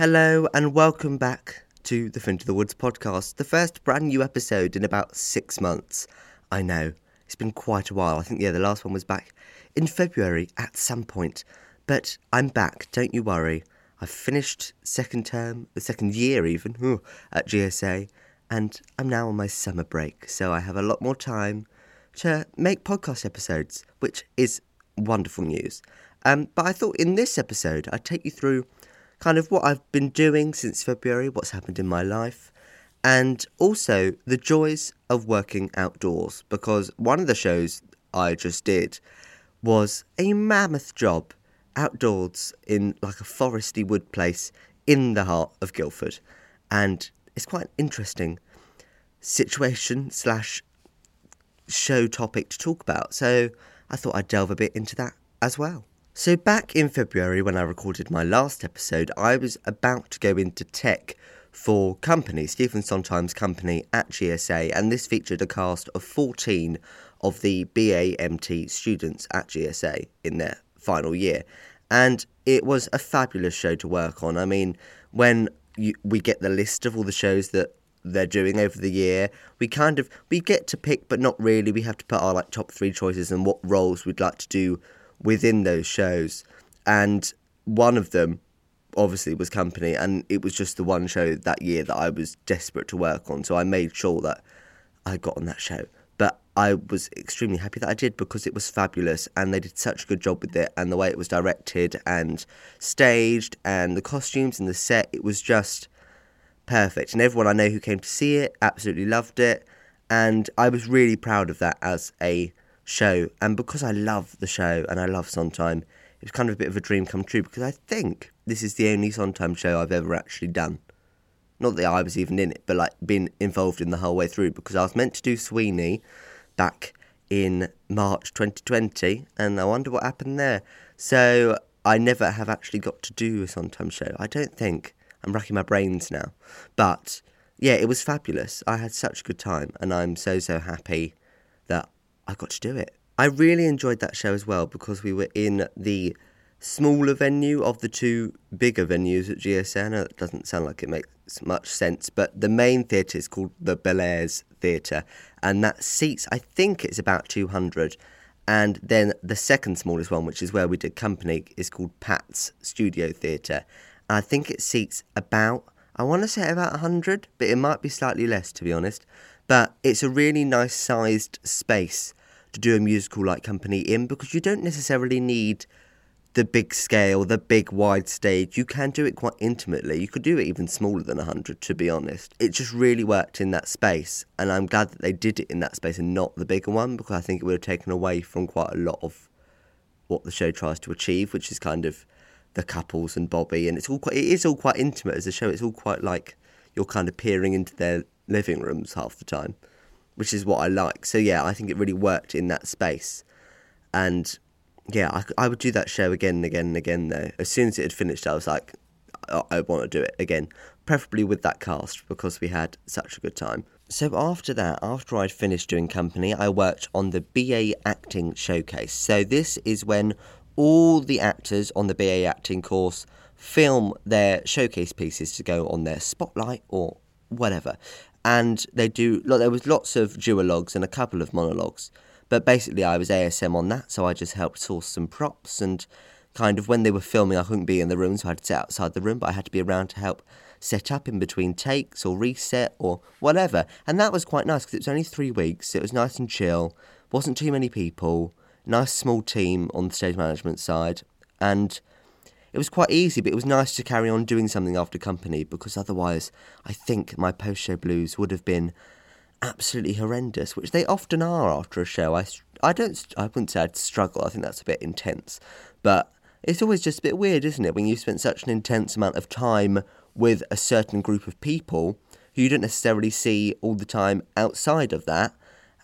Hello and welcome back to the Fin to the Woods podcast, the first brand new episode in about six months. I know, it's been quite a while. I think, yeah, the last one was back in February at some point. But I'm back, don't you worry. I've finished second term, the second year even, at GSA, and I'm now on my summer break, so I have a lot more time to make podcast episodes, which is wonderful news. Um, but I thought in this episode I'd take you through kind of what I've been doing since February, what's happened in my life, and also the joys of working outdoors. Because one of the shows I just did was a mammoth job outdoors in like a foresty wood place in the heart of Guildford. And it's quite an interesting situation slash show topic to talk about. So I thought I'd delve a bit into that as well. So, back in February, when I recorded my last episode, I was about to go into tech for company, Stephen Sondheim's company at GSA, and this featured a cast of 14 of the BAMT students at GSA in their final year. And it was a fabulous show to work on. I mean, when you, we get the list of all the shows that they're doing over the year. We kind of we get to pick, but not really. We have to put our like top three choices and what roles we'd like to do within those shows. And one of them, obviously, was Company, and it was just the one show that year that I was desperate to work on. So I made sure that I got on that show. But I was extremely happy that I did because it was fabulous and they did such a good job with it and the way it was directed and staged and the costumes and the set. It was just perfect. And everyone I know who came to see it absolutely loved it. And I was really proud of that as a show. And because I love the show and I love Sondheim, it was kind of a bit of a dream come true because I think this is the only Sondheim show I've ever actually done. Not that I was even in it, but like been involved in the whole way through because I was meant to do Sweeney back in March 2020 and I wonder what happened there. So I never have actually got to do a Sondheim show. I don't think. I'm racking my brains now. But yeah, it was fabulous. I had such a good time, and I'm so, so happy that I got to do it. I really enjoyed that show as well because we were in the smaller venue of the two bigger venues at GSA. It doesn't sound like it makes much sense, but the main theatre is called the Bellairs Theatre, and that seats, I think it's about 200. And then the second smallest one, which is where we did company, is called Pat's Studio Theatre. I think it seats about, I want to say about 100, but it might be slightly less to be honest. But it's a really nice sized space to do a musical like Company in because you don't necessarily need the big scale, the big wide stage. You can do it quite intimately. You could do it even smaller than 100, to be honest. It just really worked in that space, and I'm glad that they did it in that space and not the bigger one because I think it would have taken away from quite a lot of what the show tries to achieve, which is kind of the couples and Bobby, and it's all quite, it is all quite intimate as a show. It's all quite like you're kind of peering into their living rooms half the time, which is what I like. So yeah, I think it really worked in that space, and yeah, I, I would do that show again and again and again. Though as soon as it had finished, I was like, I, I want to do it again, preferably with that cast because we had such a good time. So after that, after I'd finished doing company, I worked on the BA acting showcase. So this is when all the actors on the BA acting course film their showcase pieces to go on their spotlight or whatever. And they do, there was lots of duologues and a couple of monologues. But basically, I was ASM on that, so I just helped source some props and kind of when they were filming, I couldn't be in the room, so I had to sit outside the room, but I had to be around to help set up in between takes or reset or whatever. And that was quite nice because it was only three weeks. It was nice and chill, wasn't too many people nice small team on the stage management side, and it was quite easy, but it was nice to carry on doing something after company because otherwise, I think my post show blues would have been absolutely horrendous, which they often are after a show. I, I don't, I wouldn't say I'd struggle. I think that's a bit intense, but it's always just a bit weird, isn't it, when you spent such an intense amount of time with a certain group of people who you don't necessarily see all the time outside of that,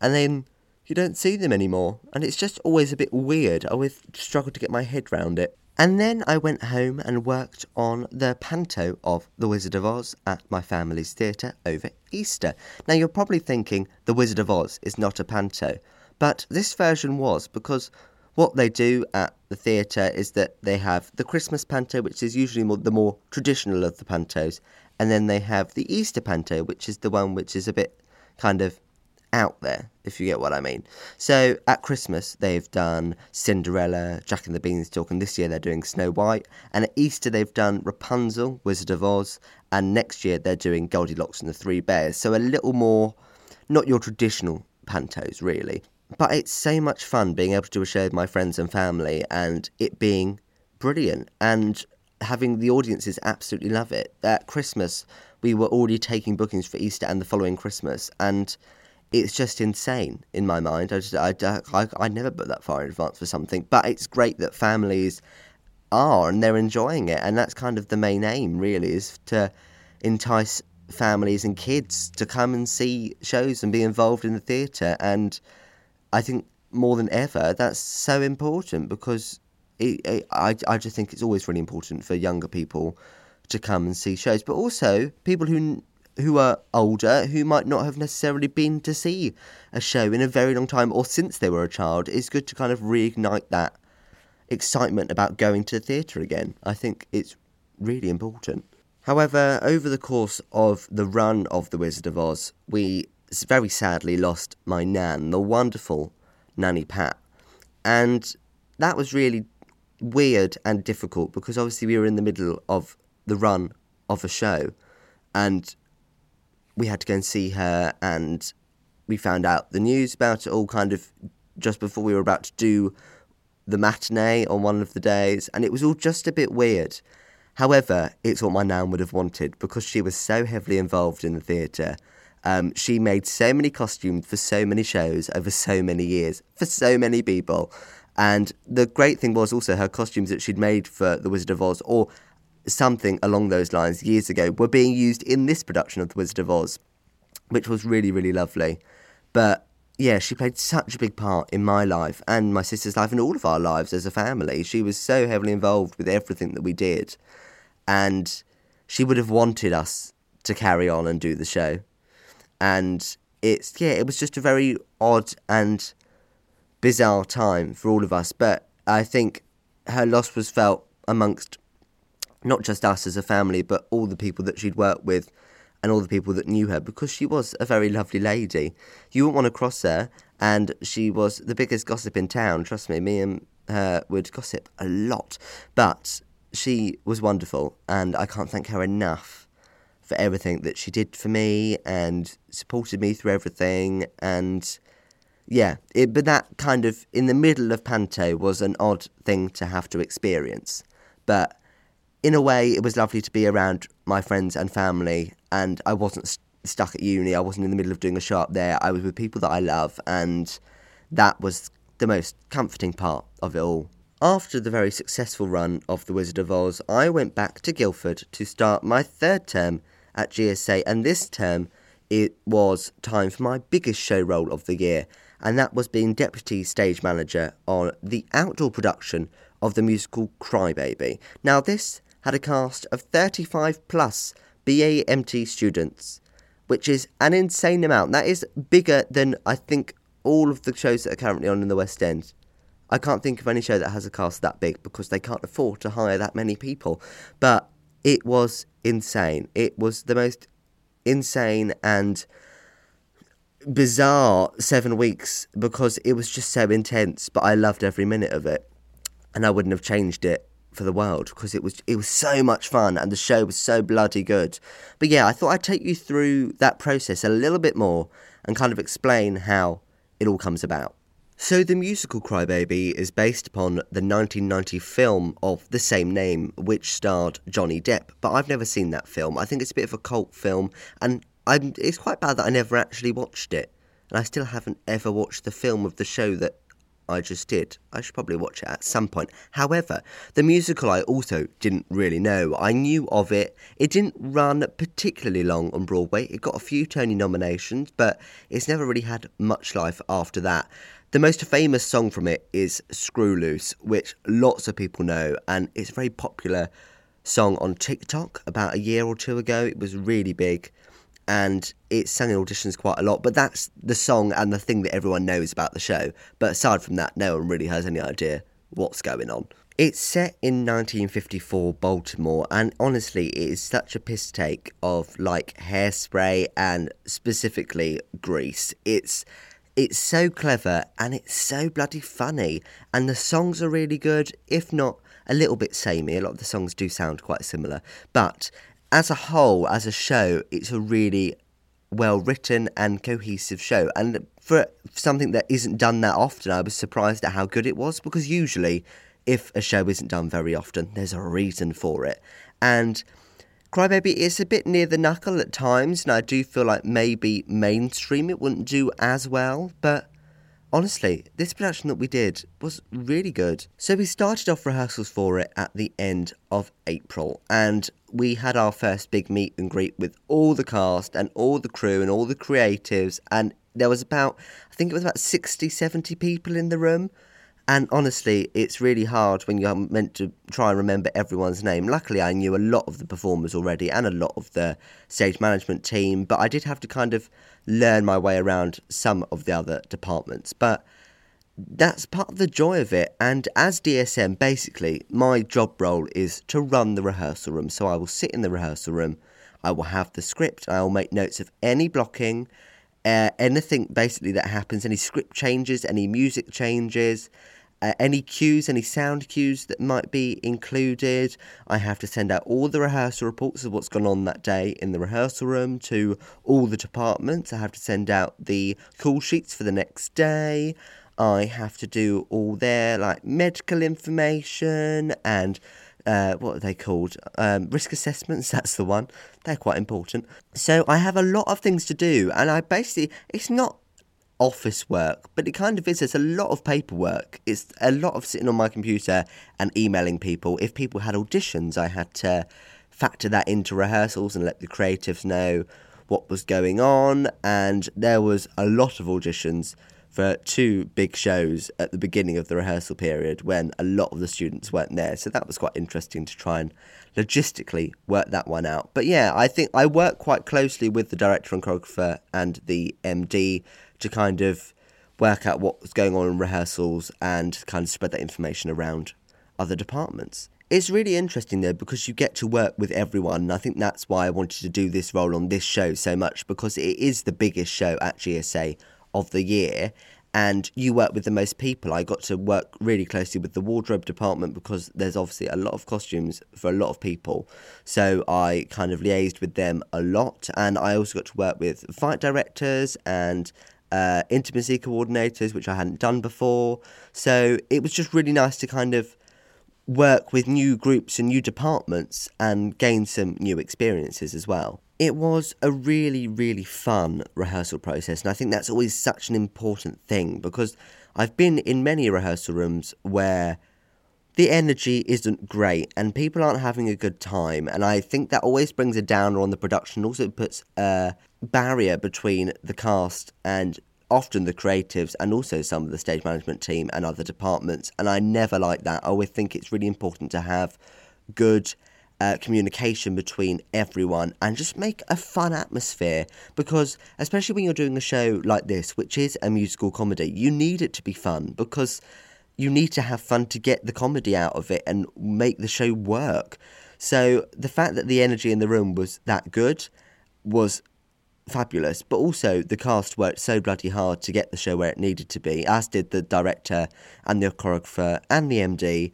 and then you don't see them anymore, and it's just always a bit weird. I always struggle to get my head round it. And then I went home and worked on the panto of The Wizard of Oz at my family's theatre over Easter. Now you're probably thinking The Wizard of Oz is not a panto, but this version was because What they do at the theatre is that they have the Christmas panto, which is usually more, the more traditional of the pantos, and then they have the Easter panto, which is the one which is a bit kind of out there, if you get what I mean. So at Christmas, they've done Cinderella, Jack and the Beanstalk, and this year they're doing Snow White. And at Easter, they've done Rapunzel, Wizard of Oz, and next year they're doing Goldilocks and the Three Bears. So a little more, not your traditional pantos, really. But it's so much fun being able to do a show with my friends and family and it being brilliant and having the audiences absolutely love it. At Christmas, we were already taking bookings for Easter and the following Christmas, and it's just insane in my mind. I just I, I, I never put that far in advance for something, but it's great that families are and they're enjoying it, and that's kind of the main aim, really, is to entice families and kids to come and see shows and be involved in the theatre. And I think more than ever, that's so important because it, it, I I just think it's always really important for younger people to come and see shows, but also people who who are older who might not have necessarily been to see a show in a very long time or since they were a child. It's good to kind of reignite that excitement about going to the theatre again. I think it's really important. However, over the course of the run of The Wizard of Oz, we very sadly lost my nan, the wonderful Nanny Pat. And that was really weird and difficult because obviously we were in the middle of the run of a show and we had to go and see her and we found out the news about it all kind of just before we were about to do the matinee on one of the days and it was all just a bit weird. However, it's what my nan would have wanted because she was so heavily involved in the theatre. Um, she made so many costumes for so many shows over so many years for so many people. And the great thing was also her costumes that she'd made for The Wizard of Oz, or something along those lines years ago were being used in this production of The Wizard of Oz, which was really, really lovely. But yeah, she played such a big part in my life and my sister's life and all of our lives as a family. She was so heavily involved with everything that we did. And she would have wanted us to carry on and do the show. And it's, yeah, it was just a very odd and bizarre time for all of us. But I think her loss was felt amongst not just us as a family, but all the people that she'd worked with and all the people that knew her because she was a very lovely lady. You wouldn't want to cross her, and she was the biggest gossip in town. Trust me, me and her would gossip a lot. But she was wonderful, and I can't thank her enough for everything that she did for me and supported me through everything. And yeah, it, but that kind of in the middle of Panto was an odd thing to have to experience. But in a way, it was lovely to be around my friends and family, and I wasn't st- stuck at uni. I wasn't in the middle of doing a show up there. I was with people that I love, and that was the most comforting part of it all. After the very successful run of The Wizard of Oz, I went back to Guildford to start my third term at GSA, and this term it was time for my biggest show role of the year, and that was being deputy stage manager on the outdoor production of the musical Crybaby. Now, this had a cast of 35 plus BAMT students, which is an insane amount. That is bigger than I think all of the shows that are currently on in the West End. I can't think of any show that has a cast that big because they can't afford to hire that many people. But it was insane. It was the most insane and bizarre seven weeks because it was just so intense, but I loved every minute of it. And I wouldn't have changed it for the world because it was it was so much fun and the show was so bloody good. But yeah, I thought I'd take you through that process a little bit more and kind of explain how it all comes about. So the musical Crybaby is based upon the 1990 film of the same name, which starred Johnny Depp. But I've never seen that film. I think it's a bit of a cult film, and I'm, it's quite bad that I never actually watched it. And I still haven't ever watched the film of the show that I just did. I should probably watch it at some point. However, the musical I also didn't really know. I knew of it. It didn't run particularly long on Broadway. It got a few Tony nominations, but it's never really had much life after that. The most famous song from it is Screw Loose, which lots of people know, and it's a very popular song on TikTok about a year or two ago. It was really big. And it's sung in auditions quite a lot. But that's the song and the thing that everyone knows about the show. But aside from that, no one really has any idea what's going on. It's set in 1954 Baltimore, and honestly, it is such a piss take of like hairspray and specifically Grease. It's it's so clever and it's so bloody funny, and the songs are really good, if not a little bit samey. A lot of the songs do sound quite similar, but as a whole, as a show, it's a really well written and cohesive show. And for something that isn't done that often, I was surprised at how good it was because usually if a show isn't done very often, there's a reason for it. And Crybaby is a bit near the knuckle at times, and I do feel like maybe mainstream it wouldn't do as well, but honestly, this production that we did was really good. So we started off rehearsals for it at the end of April, and we had our first big meet and greet with all the cast and all the crew and all the creatives, and there was about, I think it was about 60, 70 people in the room. And honestly, it's really hard when you're meant to try and remember everyone's name. Luckily, I knew a lot of the performers already and a lot of the stage management team, but I did have to kind of learn my way around some of the other departments. But that's part of the joy of it. And as DSM, basically, my job role is to run the rehearsal room. So I will sit in the rehearsal room, I will have the script, I will make notes of any blocking. Uh, anything basically that happens, any script changes, any music changes, uh, any cues, any sound cues that might be included. I have to send out all the rehearsal reports of what's gone on that day in the rehearsal room to all the departments. I have to send out the call sheets for the next day. I have to do all their like medical information and uh, what are they called? Um, risk assessments, that's the one. They're quite important. So I have a lot of things to do, and I basically, it's not office work, but it kind of is. It's a lot of paperwork. It's a lot of sitting on my computer and emailing people. If people had auditions, I had to factor that into rehearsals and let the creatives know what was going on. And there was a lot of auditions for two big shows at the beginning of the rehearsal period when a lot of the students weren't there. So that was quite interesting to try and logistically work that one out. But yeah, I think I work quite closely with the director and choreographer and the MD to kind of work out what was going on in rehearsals and kind of spread that information around other departments. It's really interesting though because you get to work with everyone, and I think that's why I wanted to do this role on this show so much because it is the biggest show at GSA of the year, and you work with the most people. I got to work really closely with the wardrobe department because there's obviously a lot of costumes for a lot of people. So I kind of liaised with them a lot, and I also got to work with fight directors and uh, intimacy coordinators, which I hadn't done before. So it was just really nice to kind of work with new groups and new departments and gain some new experiences as well. It was a really, really fun rehearsal process, and I think that's always such an important thing because I've been in many rehearsal rooms where the energy isn't great and people aren't having a good time, and I think that always brings a downer on the production. Also, puts a barrier between the cast and often the creatives and also some of the stage management team and other departments. And I never like that. I always think it's really important to have good uh, communication between everyone and just make a fun atmosphere because especially when you're doing a show like this which is a musical comedy you need it to be fun because you need to have fun to get the comedy out of it and make the show work so the fact that the energy in the room was that good was fabulous, but also the cast worked so bloody hard to get the show where it needed to be, as did the director and the choreographer and the MD.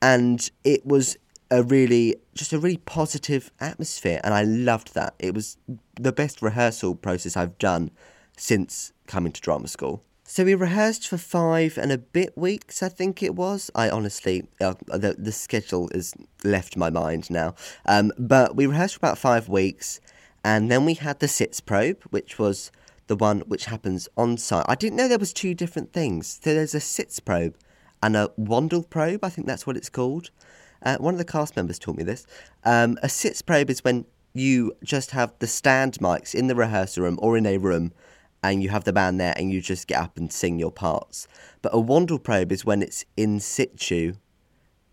And it was a really, just a really positive atmosphere, and I loved that. It was the best rehearsal process I've done since coming to drama school. So we rehearsed for five and a bit weeks, I think it was. I honestly, uh, the, the schedule has left my mind now. Um, but we rehearsed for about five weeks and then we had the sitzprobe, which was the one which happens on site. I didn't know there was two different things. So there's a sitzprobe and a wandelprobe, I think that's what it's called. Uh, one of the cast members taught me this. Um, a sitzprobe is when you just have the stand mics in the rehearsal room or in a room and you have the band there and you just get up and sing your parts. But a wandelprobe is when it's in situ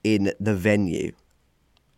in the venue,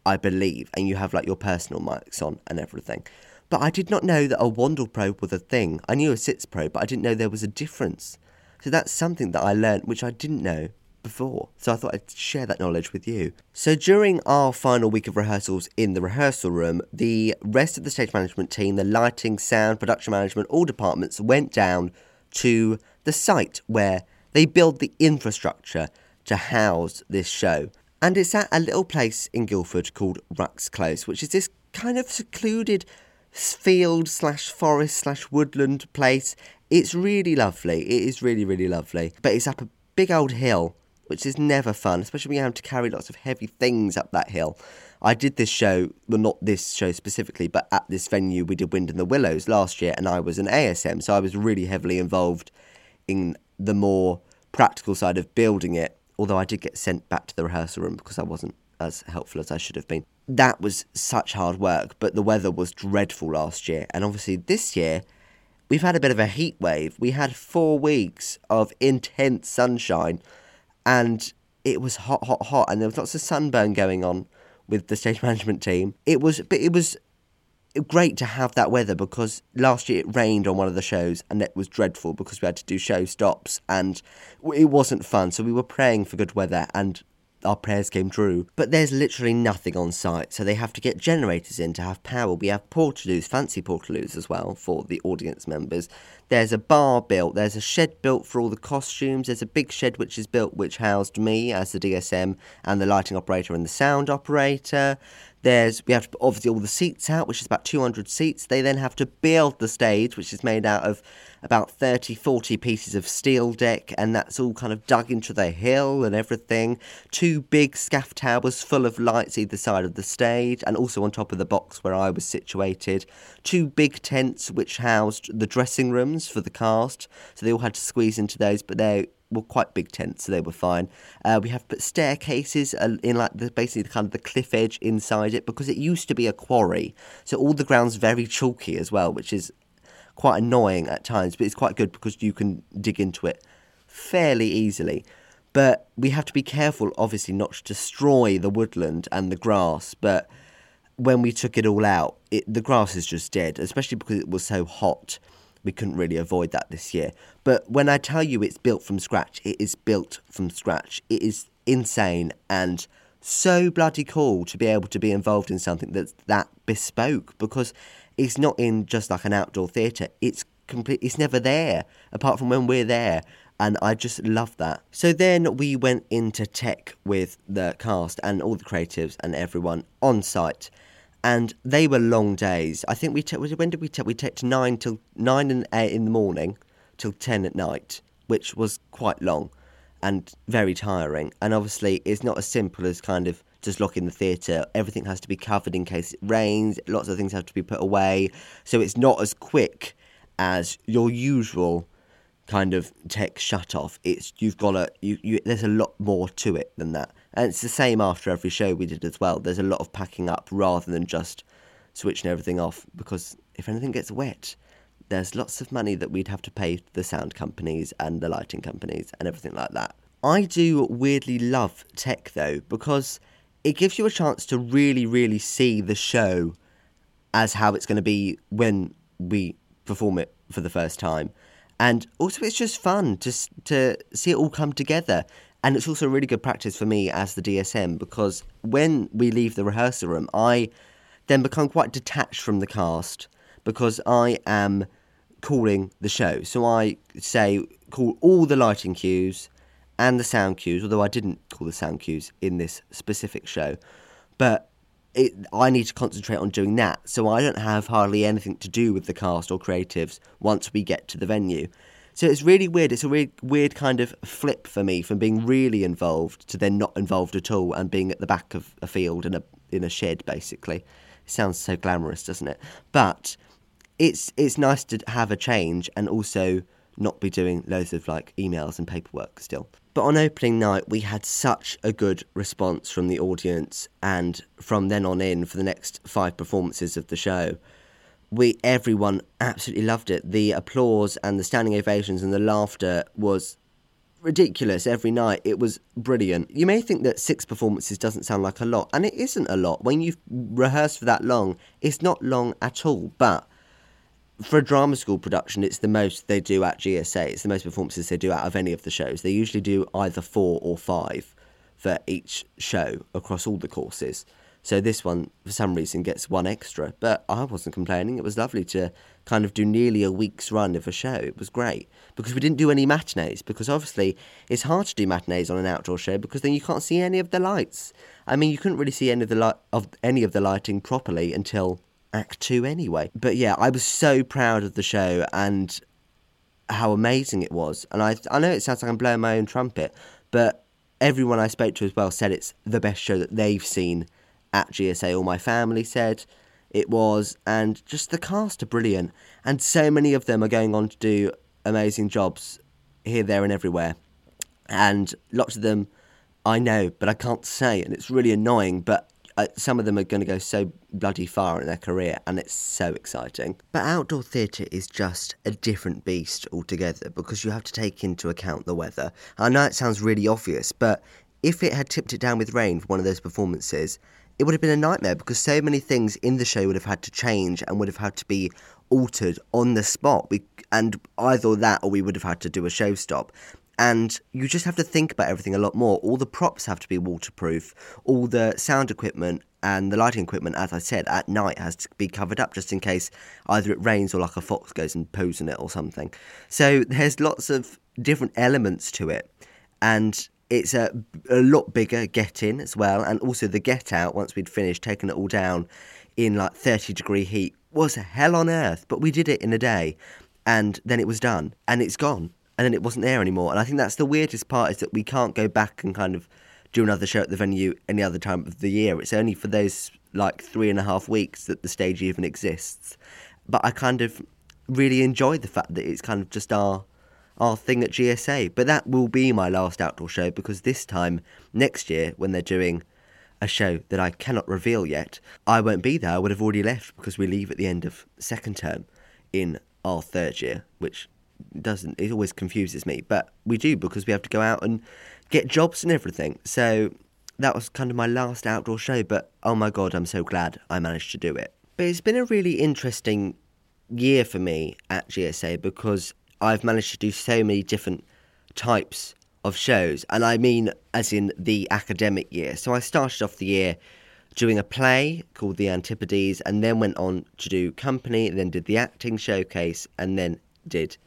I believe, and you have like your personal mics on and everything. But I did not know that a wandelprobe was a thing. I knew a sitzprobe, but I didn't know there was a difference. So that's something that I learned which I didn't know before. So I thought I'd share that knowledge with you. So during our final week of rehearsals in the rehearsal room, the rest of the stage management team, the lighting, sound, production management, all departments went down to the site where they build the infrastructure to house this show. And it's at a little place in Guildford called Rucks Close, which is this kind of secluded field slash forest slash woodland place. It's really lovely. It is really, really lovely. But it's up a big old hill, which is never fun, especially when you have to carry lots of heavy things up that hill. I did this show, well, not this show specifically, but at this venue we did Wind in the Willows last year, and I was an ASM, so I was really heavily involved in the more practical side of building it. Although I did get sent back to the rehearsal room because I wasn't as helpful as I should have been. That was such hard work, but the weather was dreadful last year, and obviously this year we've had a bit of a heat wave. We had four weeks of intense sunshine, and it was hot, hot, hot, and there was lots of sunburn going on with the stage management team. It was, but it was great to have that weather because last year it rained on one of the shows and it was dreadful because we had to do show stops and it wasn't fun. So we were praying for good weather and our prayers came true. But there's literally nothing on site, so they have to get generators in to have power. We have portaloos, fancy portaloos as well for the audience members. There's a bar built, there's a shed built for all the costumes, there's a big shed which is built which housed me as the DSM and the lighting operator and the sound operator. There's we have to put obviously all the seats out, which is about 200 seats. They then have to build the stage, which is made out of about 30, 40 pieces of steel deck, and that's all kind of dug into the hill and everything. Two big scaff towers full of lights either side of the stage, and also on top of the box where I was situated. Two big tents which housed the dressing rooms for the cast, so they all had to squeeze into those, but they were quite big tents, so they were fine. Uh, we have put staircases uh, in like the, basically the kind of the cliff edge inside it because it used to be a quarry, so all the ground's very chalky as well, which is quite annoying at times, but it's quite good because you can dig into it fairly easily. But we have to be careful, obviously, not to destroy the woodland and the grass. But when we took it all out, it, the grass is just dead, especially because it was so hot we couldn't really avoid that this year. But when I tell you it's built from scratch, it is built from scratch. It is insane and so bloody cool to be able to be involved in something that's that bespoke because it's not in just like an outdoor theatre. It's complete. It's never there apart from when we're there. And I just love that. So then we went into tech with the cast and all the creatives and everyone on site and they were long days. I think we. When did we take? We took nine till nine and eight in the morning till ten at night, which was quite long and very tiring. And obviously, it's not as simple as kind of just locking the theatre. Everything has to be covered in case it rains. Lots of things have to be put away, so it's not as quick as your usual kind of tech shut off. It's you've got to you, you there's a lot more to it than that. And it's the same after every show we did as well. There's a lot of packing up rather than just switching everything off because if anything gets wet, there's lots of money that we'd have to pay the sound companies and the lighting companies and everything like that. I do weirdly love tech though because it gives you a chance to really, really see the show as how it's going to be when we perform it for the first time. And also, it's just fun to, to see it all come together. And it's also really good practice for me as the DSM because when we leave the rehearsal room, I then become quite detached from the cast because I am calling the show. So I say, call all the lighting cues and the sound cues, although I didn't call the sound cues in this specific show. But it, I need to concentrate on doing that. So I don't have hardly anything to do with the cast or creatives once we get to the venue. So it's really weird. It's a weird, weird kind of flip for me from being really involved to then not involved at all and being at the back of a field in a in a shed, basically. It sounds so glamorous, doesn't it? But it's it's nice to have a change and also not be doing loads of like emails and paperwork still. But on opening night, we had such a good response from the audience, and from then on in for the next five performances of the show we everyone absolutely loved it. The applause and the standing ovations and the laughter was ridiculous every night. It was brilliant. You may think that six performances doesn't sound like a lot, and it isn't a lot. When you've rehearsed for that long, it's not long at all. But for a drama school production, it's the most they do at GSA. It's the most performances they do out of any of the shows. They usually do either four or five for each show across all the courses. So this one, for some reason, gets one extra. But I wasn't complaining. It was lovely to kind of do nearly a week's run of a show. It was great because we didn't do any matinees because obviously it's hard to do matinees on an outdoor show because then you can't see any of the lights. I mean, you couldn't really see any of the light of any of the lighting properly until Act Two anyway. But yeah, I was so proud of the show and how amazing it was. And I I know it sounds like I'm blowing my own trumpet, but everyone I spoke to as well said it's the best show that they've seen at GSA. All my family said it was, and just the cast are brilliant. And so many of them are going on to do amazing jobs here, there, and everywhere. And lots of them I know, but I can't say, and it's really annoying. But uh, some of them are going to go so bloody far in their career, and it's so exciting. But outdoor theatre is just a different beast altogether because you have to take into account the weather. I know it sounds really obvious, but if it had tipped it down with rain for one of those performances, it would have been a nightmare because so many things in the show would have had to change and would have had to be altered on the spot. We, and either that or we would have had to do a show stop. And you just have to think about everything a lot more. All the props have to be waterproof, all the sound equipment and the lighting equipment, as I said, at night has to be covered up just in case either it rains or like a fox goes and poos in it or something. So there's lots of different elements to it. And it's a, a lot bigger get in as well, and also the get out once we'd finished taking it all down in like 30 degree heat was hell on earth, but we did it in a day, and then it was done, and it's gone, and then it wasn't there anymore. And I think that's the weirdest part is that we can't go back and kind of do another show at the venue any other time of the year. It's only for those like three and a half weeks that the stage even exists. But I kind of really enjoy the fact that it's kind of just our our thing at GSA. But that will be my last outdoor show because this time next year, when they're doing a show that I cannot reveal yet, I won't be there. I would have already left because we leave at the end of second term in our third year, which doesn't, it always confuses me. But we do because we have to go out and get jobs and everything. So that was kind of my last outdoor show. But oh my God, I'm so glad I managed to do it. But it's been a really interesting year for me at GSA because I've managed to do so many different types of shows, and I mean as in the academic year. So I started off the year doing a play called The Antipodes, and then went on to do company, then did the acting showcase, and then did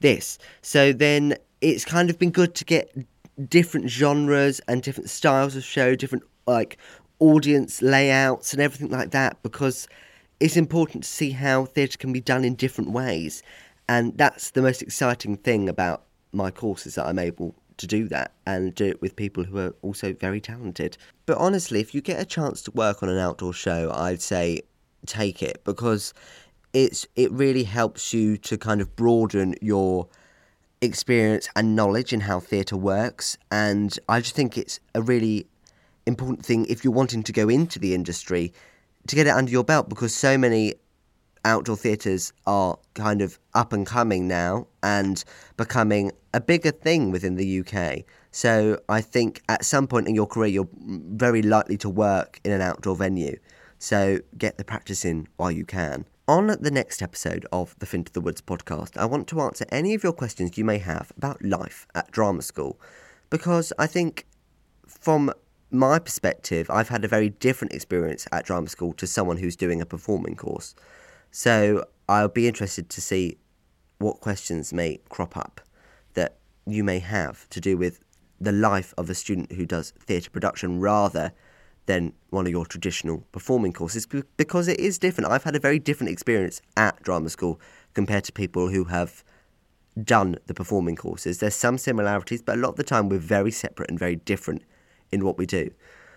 this. So then it's kind of been good to get different genres and different styles of show, different like audience layouts and everything like that because it's important to see how theatre can be done in different ways and that's the most exciting thing about my course is that I'm able to do that and do it with people who are also very talented. But honestly, if you get a chance to work on an outdoor show, I'd say take it because it's it really helps you to kind of broaden your experience and knowledge in how theatre works and I just think it's a really important thing if you're wanting to go into the industry to get it under your belt because so many outdoor theatres are kind of up and coming now and becoming a bigger thing within the UK. So I think at some point in your career, you're very likely to work in an outdoor venue. So get the practice in while you can. On the next episode of the Fin to the Woods podcast, I want to answer any of your questions you may have about life at drama school because I think from my perspective, I've had a very different experience at drama school to someone who's doing a performing course. So I'll be interested to see what questions may crop up that you may have to do with the life of a student who does theatre production rather than one of your traditional performing courses because it is different. I've had a very different experience at drama school compared to people who have done the performing courses. There's some similarities, but a lot of the time we're very separate and very different in what we do.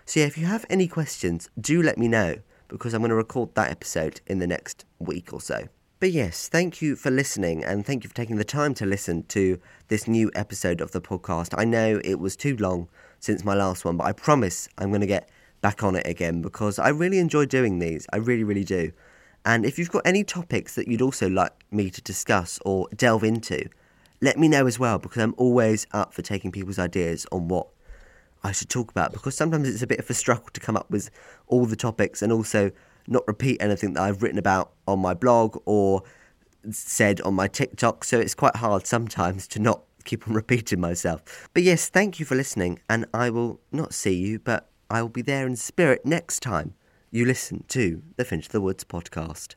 So, yeah, if you have any questions, do let me know because I'm going to record that episode in the next week or so. But yes, thank you for listening and thank you for taking the time to listen to this new episode of the podcast. I know it was too long since my last one, but I promise I'm going to get back on it again because I really enjoy doing these. I really, really do. And if you've got any topics that you'd also like me to discuss or delve into, let me know as well because I'm always up for taking people's ideas on what I should talk about because sometimes it's a bit of a struggle to come up with all the topics and also not repeat anything that I've written about on my blog or said on my TikTok. So it's quite hard sometimes to not keep on repeating myself. But yes, thank you for listening, and I will not see you, but I will be there in spirit next time you listen to the Fin to the Woods podcast.